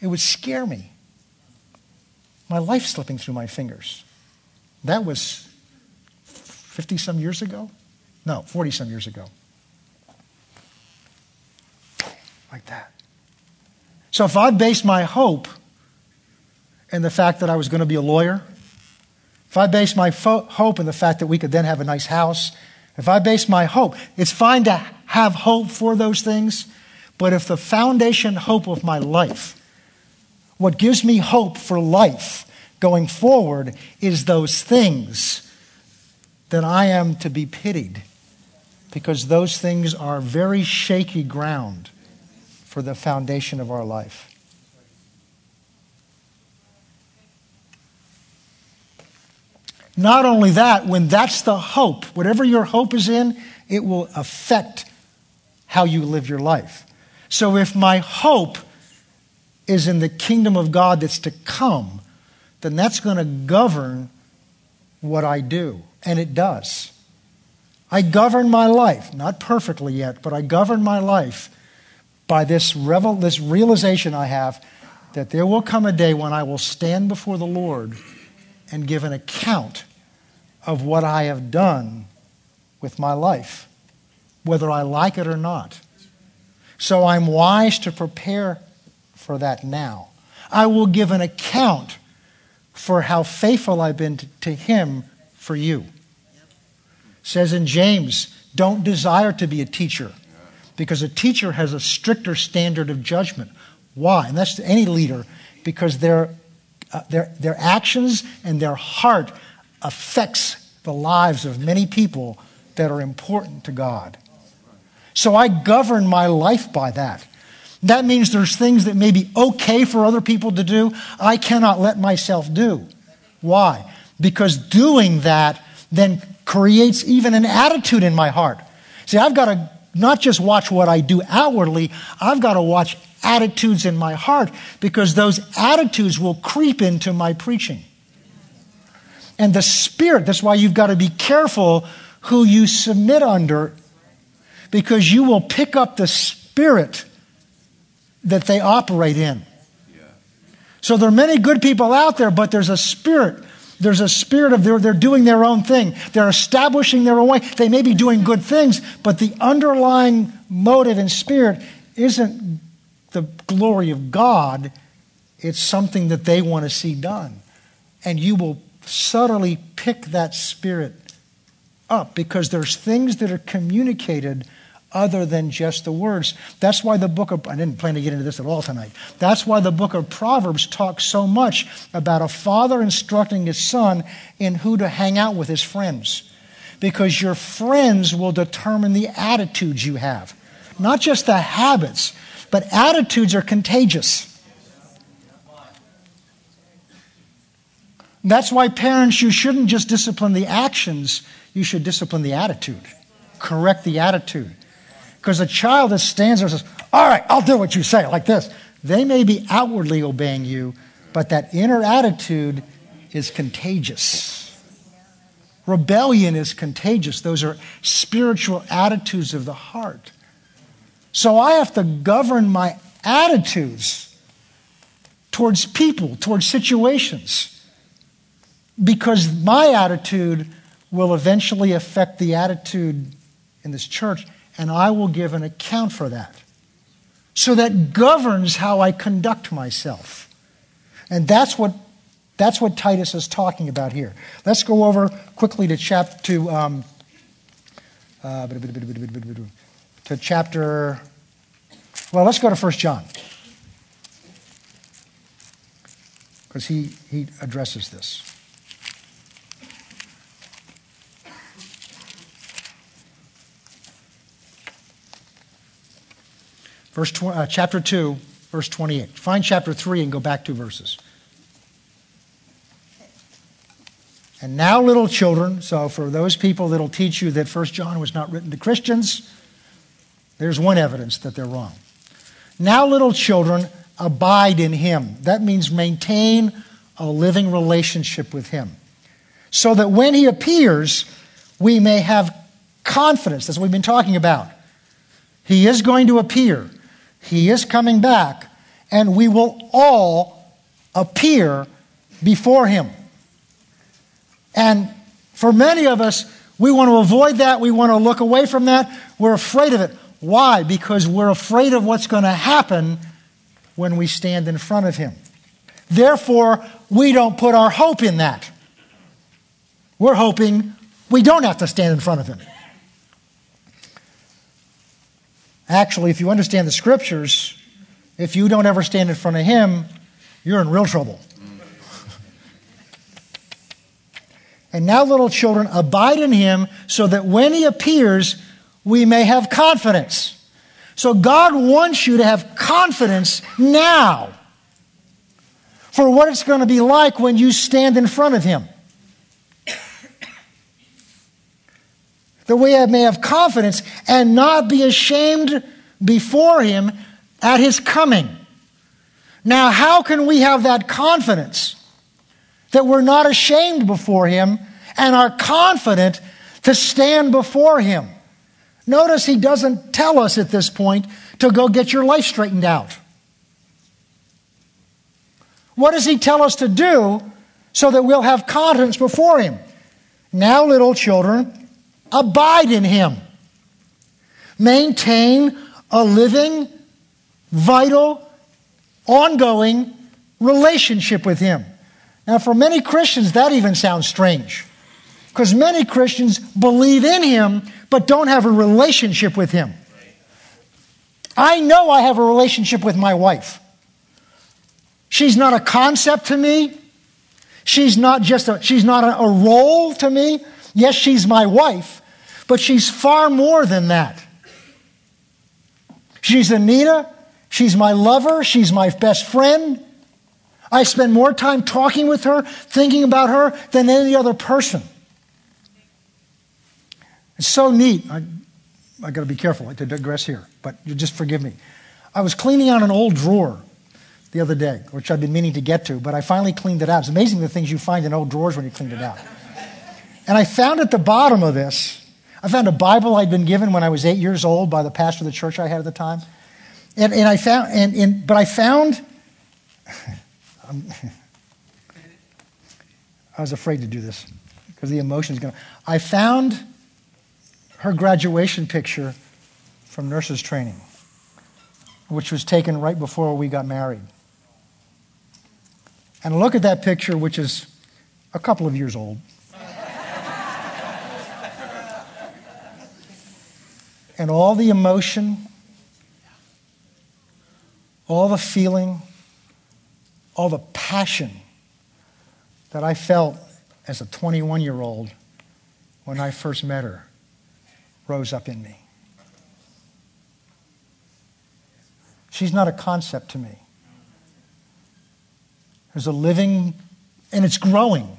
It would scare me. My life slipping through my fingers. That was 50 some years ago? No, 40 some years ago. Like that. So if I based my hope in the fact that I was going to be a lawyer, if I based my fo- hope in the fact that we could then have a nice house, if I base my hope, it's fine to have hope for those things, but if the foundation hope of my life what gives me hope for life going forward is those things that I am to be pitied because those things are very shaky ground for the foundation of our life. Not only that, when that's the hope, whatever your hope is in, it will affect how you live your life. So if my hope is in the kingdom of God that's to come, then that's going to govern what I do. And it does. I govern my life, not perfectly yet, but I govern my life by this, revel- this realization I have that there will come a day when I will stand before the Lord and give an account of what I have done with my life, whether I like it or not. So I'm wise to prepare for that now. I will give an account for how faithful I've been to, him for you. says in James, don't desire to be a teacher because a teacher has a stricter standard of judgment. Why? And that's to any leader because their, uh, their, their actions and their heart affects the lives of many people that are important to God. So I govern my life by that. That means there's things that may be okay for other people to do, I cannot let myself do. Why? Because doing that then creates even an attitude in my heart. See, I've got to not just watch what I do outwardly, I've got to watch attitudes in my heart because those attitudes will creep into my preaching. And the Spirit, that's why you've got to be careful who you submit under because you will pick up the Spirit that they operate in. So there are many good people out there, but there's a spirit. There's a spirit of they're, they're doing their own thing. They're establishing their own way. They may be doing good things, but the underlying motive and spirit isn't the glory of God. It's something that they want to see done. And you will subtly pick that spirit up because there's things that are communicated other than just the words. That's why the book of, I didn't plan to get into this at all tonight. That's why the book of Proverbs talks so much about a father instructing his son in who to hang out with his friends. Because your friends will determine the attitudes you have. Not just the habits, but attitudes are contagious. That's why parents, you shouldn't just discipline the actions, you should discipline the attitude. Correct the attitude. Because a child that stands there says, All right, I'll do what you say, like this. They may be outwardly obeying you, but that inner attitude is contagious. Rebellion is contagious. Those are spiritual attitudes of the heart. So I have to govern my attitudes towards people, towards situations, because my attitude will eventually affect the attitude in this church and I will give an account for that. So that governs how I conduct myself. And that's what, that's what Titus is talking about here. Let's go over quickly to chapter to, um, uh, to chapter. Well, let's go to 1 John. because he, he addresses this. Verse tw- uh, chapter 2, verse 28. Find chapter 3 and go back two verses. And now, little children, so for those people that'll teach you that First John was not written to Christians, there's one evidence that they're wrong. Now, little children, abide in him. That means maintain a living relationship with him. So that when he appears, we may have confidence. That's what we've been talking about. He is going to appear, he is coming back, and we will all appear before him. And for many of us, we want to avoid that. We want to look away from that. We're afraid of it. Why? Because we're afraid of what's going to happen when we stand in front of Him. Therefore, we don't put our hope in that. We're hoping we don't have to stand in front of Him. Actually, if you understand the scriptures, if you don't ever stand in front of Him, you're in real trouble. And now, little children, abide in him so that when he appears, we may have confidence. So, God wants you to have confidence now for what it's going to be like when you stand in front of him. That we may have confidence and not be ashamed before him at his coming. Now, how can we have that confidence? that we're not ashamed before Him and are confident to stand before Him. Notice He doesn't tell us at this point to go get your life straightened out. What does He tell us to do so that we'll have confidence before Him? Now, little children, abide in Him. Maintain a living, vital, ongoing relationship with Him. Now, for many Christians, that even sounds strange because many Christians believe in Him but don't have a relationship with Him. I know I have a relationship with my wife. She's not a concept to me. She's not just a, she's not a, a role to me. Yes, she's my wife, but she's far more than that. She's Anita. She's my lover. She's my best friend. I spend more time talking with her, thinking about her, than any other person. It's so neat. I, I got to be careful to digress here, but you just forgive me. I was cleaning out an old drawer the other day, which I've been meaning to get to, but I finally cleaned it out. It's amazing the things you find in old drawers when you clean it out. And I found at the bottom of this, I found a Bible I'd been given when I was eight years old by the pastor of the church I had at the time. And, and I found, and, and, but I found, I was afraid to do this because the emotion is going to. I found her graduation picture from nurses training, which was taken right before we got married. And look at that picture, which is a couple of years old. And all the emotion, all the feeling, all the passion that I felt as a 21 year old when I first met her rose up in me. She's not a concept to me. There's a living, and it's growing.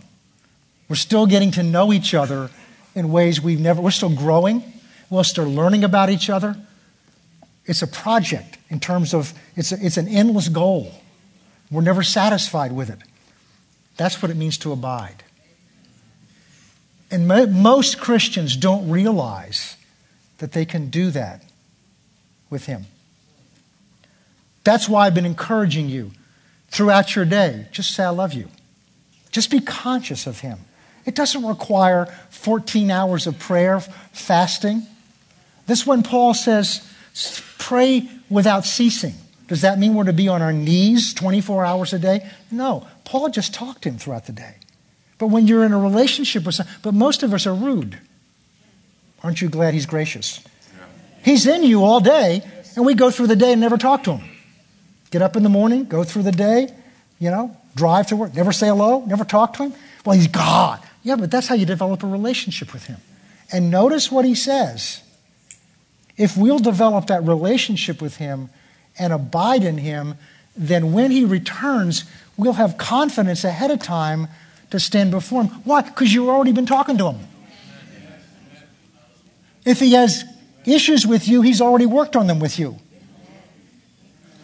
We're still getting to know each other in ways we've never, we're still growing. We're still learning about each other. It's a project in terms of, it's, a, it's an endless goal. We're never satisfied with it. That's what it means to abide. And mo- most Christians don't realize that they can do that with Him. That's why I've been encouraging you throughout your day. Just say, I love you. Just be conscious of Him. It doesn't require 14 hours of prayer, fasting. This when Paul says, pray without ceasing. Does that mean we're to be on our knees 24 hours a day? No. Paul just talked to him throughout the day. But when you're in a relationship with someone, but most of us are rude. Aren't you glad he's gracious? Yeah. He's in you all day, and we go through the day and never talk to him. Get up in the morning, go through the day, you know, drive to work, never say hello, never talk to him? Well, he's God. Yeah, but that's how you develop a relationship with him. And notice what he says. If we'll develop that relationship with him and abide in him, then when he returns, we'll have confidence ahead of time to stand before him. Why? Because you've already been talking to him. If he has issues with you, he's already worked on them with you.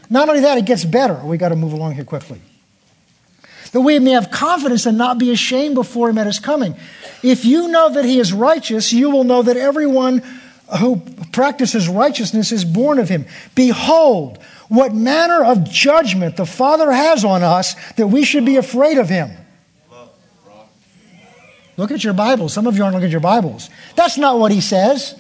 Not only that, it gets better. We got to move along here quickly. That we may have confidence and not be ashamed before him at his coming. If you know that he is righteous, you will know that everyone who practices righteousness is born of him. Behold, what manner of judgment the Father has on us that we should be afraid of him. Look at your Bibles. Some of you aren't looking at your Bibles. That's not what he says.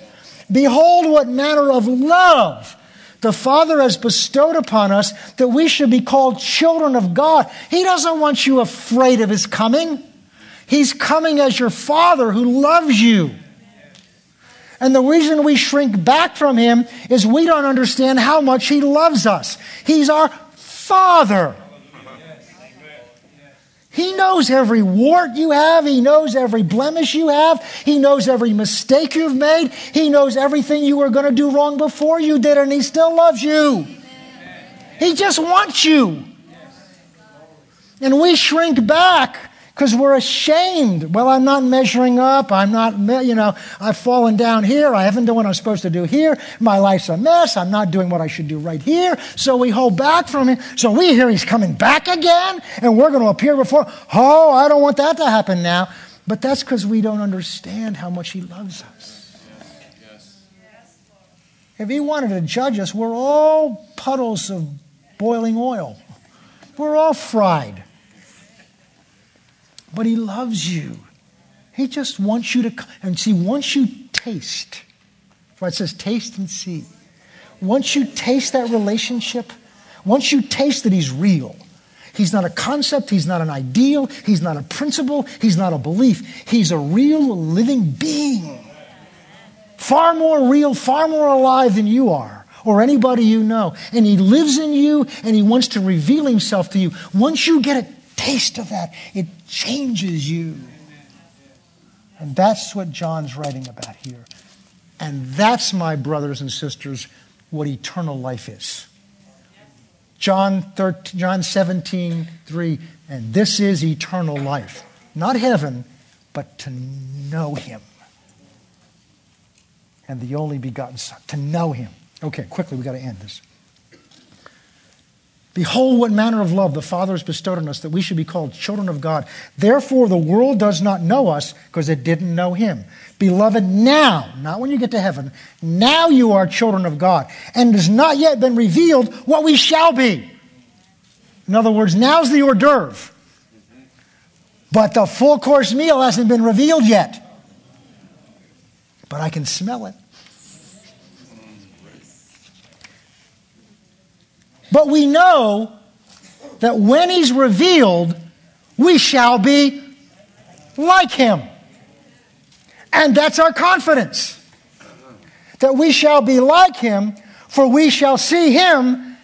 Behold, what manner of love the Father has bestowed upon us that we should be called children of God. He doesn't want you afraid of His coming. He's coming as your Father who loves you. And the reason we shrink back from Him is we don't understand how much He loves us. He's our Father. He knows every wart you have. He knows every blemish you have. He knows every mistake you've made. He knows everything you were going to do wrong before you did, and He still loves you. He just wants you. And we shrink back because we're ashamed. Well, I'm not measuring up. I'm not, you know, I've fallen down here. I haven't done what I'm supposed to do here. My life's a mess. I'm not doing what I should do right here. So we hold back from him. So we hear he's coming back again and we're going to appear before. Oh, I don't want that to happen now. But that's because we don't understand how much he loves us. If he wanted to judge us, we're all puddles of boiling oil. We're all fried but He loves you. He just wants you to, come and see, once you taste, right, it says taste and see. Once you taste that relationship, once you taste that He's real, He's not a concept, He's not an ideal, He's not a principle, He's not a belief. He's a real living being. Far more real, far more alive than you are or anybody you know. And He lives in you and He wants to reveal Himself to you. Once you get a taste of that, it changes you. And that's what John's writing about here. And that's, my brothers and sisters, what eternal life is. John, 13, John 17, 3, and this is eternal life. Not heaven, but to know him. And the only begotten Son, to know him. Okay, quickly, we've got to end this. Behold, what manner of love the Father has bestowed on us that we should be called children of God. Therefore, the world does not know us because it didn't know Him. Beloved, now, not when you get to heaven, now you are children of God. And it has not yet been revealed what we shall be. In other words, now's the hors d'oeuvre. But the full course meal hasn't been revealed yet. But I can smell it. But we know that when he's revealed, we shall be like him. And that's our confidence. That we shall be like him, for we shall see him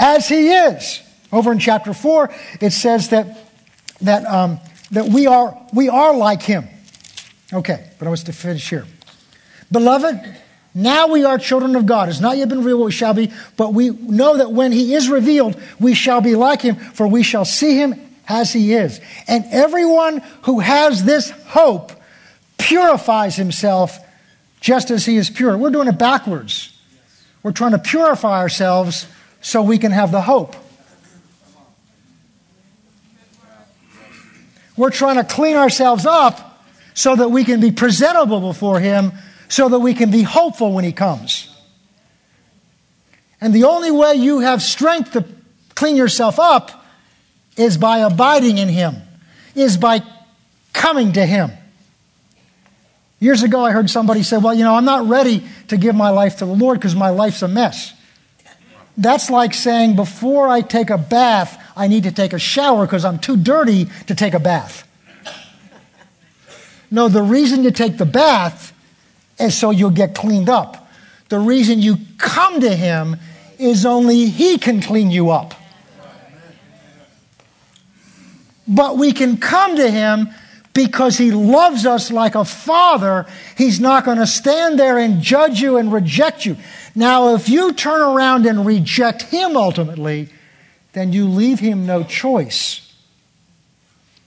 as he is. Over in chapter 4, it says that, that, um, that we, are, we are like him. Okay, but I was to finish here. Beloved, now we are children of God. It's not yet been revealed what we shall be, but we know that when he is revealed, we shall be like him, for we shall see him as he is. And everyone who has this hope purifies himself just as he is pure. We're doing it backwards. We're trying to purify ourselves so we can have the hope. We're trying to clean ourselves up so that we can be presentable before him so that we can be hopeful when He comes. And the only way you have strength to clean yourself up is by abiding in Him, is by coming to Him. Years ago, I heard somebody say, Well, you know, I'm not ready to give my life to the Lord because my life's a mess. That's like saying, Before I take a bath, I need to take a shower because I'm too dirty to take a bath. No, the reason you take the bath and so you'll get cleaned up. The reason you come to Him is only He can clean you up. But we can come to him because he loves us like a father. He's not going to stand there and judge you and reject you. Now, if you turn around and reject him ultimately, then you leave him no choice.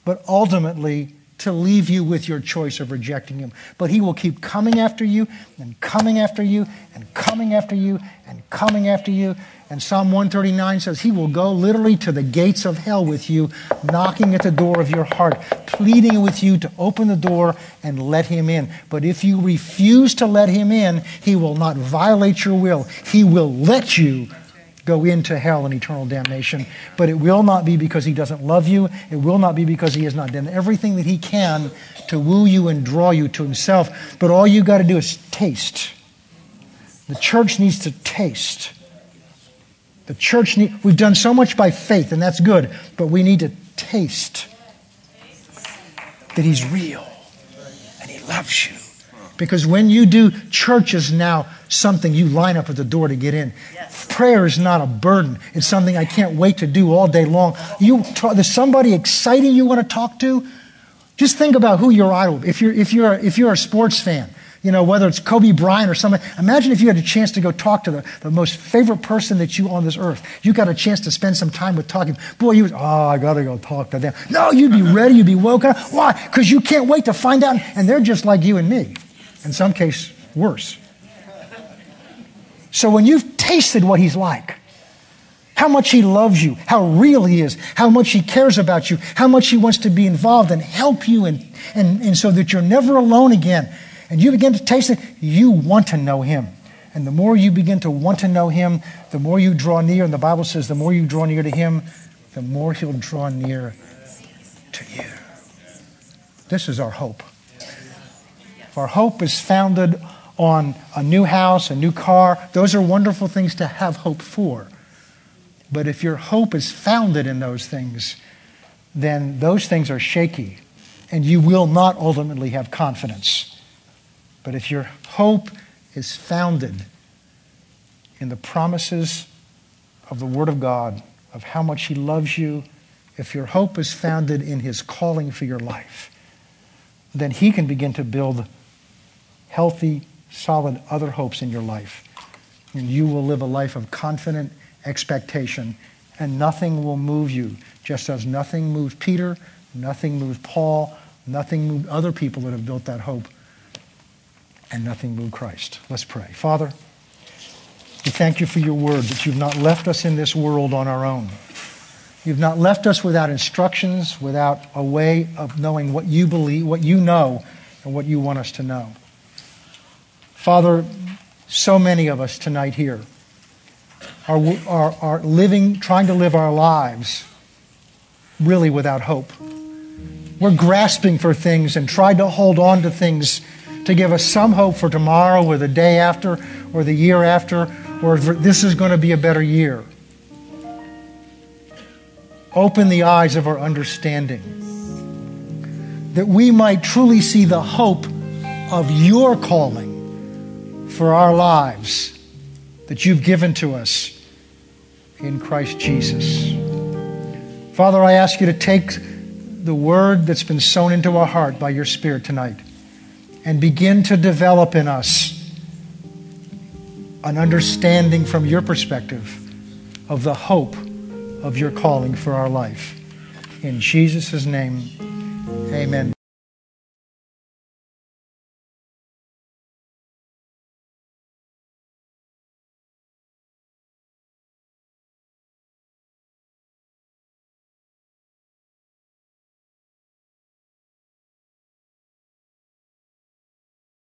But ultimately, to leave you with your choice of rejecting him. But he will keep coming after you and coming after you and coming after you and coming after you. And Psalm 139 says he will go literally to the gates of hell with you, knocking at the door of your heart, pleading with you to open the door and let him in. But if you refuse to let him in, he will not violate your will. He will let you go into hell and eternal damnation. But it will not be because he doesn't love you. It will not be because he has not done everything that he can to woo you and draw you to himself. But all you got to do is taste. The church needs to taste. The church need, we've done so much by faith, and that's good, but we need to taste that he's real and he loves you. Because when you do, church is now something you line up at the door to get in. Yes. Prayer is not a burden. It's something I can't wait to do all day long. You there's somebody exciting you want to talk to. Just think about who your idol. If you're if you're if you're a sports fan, you know whether it's Kobe Bryant or somebody. Imagine if you had a chance to go talk to the, the most favorite person that you on this earth. You got a chance to spend some time with talking. Boy, you was oh I got to go talk to them. No, you'd be ready. You'd be woken up. Why? Because you can't wait to find out. And they're just like you and me. In some case, worse. So when you've tasted what he's like, how much he loves you, how real he is, how much he cares about you, how much he wants to be involved and help you, and, and, and so that you're never alone again. And you begin to taste it, you want to know him. And the more you begin to want to know him, the more you draw near. And the Bible says, the more you draw near to him, the more he'll draw near to you. This is our hope. If our hope is founded on a new house, a new car. Those are wonderful things to have hope for. But if your hope is founded in those things, then those things are shaky and you will not ultimately have confidence. But if your hope is founded in the promises of the Word of God, of how much He loves you, if your hope is founded in His calling for your life, then He can begin to build healthy solid other hopes in your life. And you will live a life of confident expectation, and nothing will move you, just as nothing moved Peter, nothing moved Paul, nothing moved other people that have built that hope, and nothing moved Christ. Let's pray. Father, we thank you for your word that you've not left us in this world on our own. You've not left us without instructions, without a way of knowing what you believe, what you know, and what you want us to know. Father, so many of us tonight here are, are, are living, trying to live our lives really without hope. We're grasping for things and trying to hold on to things to give us some hope for tomorrow or the day after or the year after or this is going to be a better year. Open the eyes of our understanding that we might truly see the hope of your calling for our lives that you've given to us in Christ Jesus. Father, I ask you to take the word that's been sown into our heart by your Spirit tonight and begin to develop in us an understanding from your perspective of the hope of your calling for our life. In Jesus' name, amen.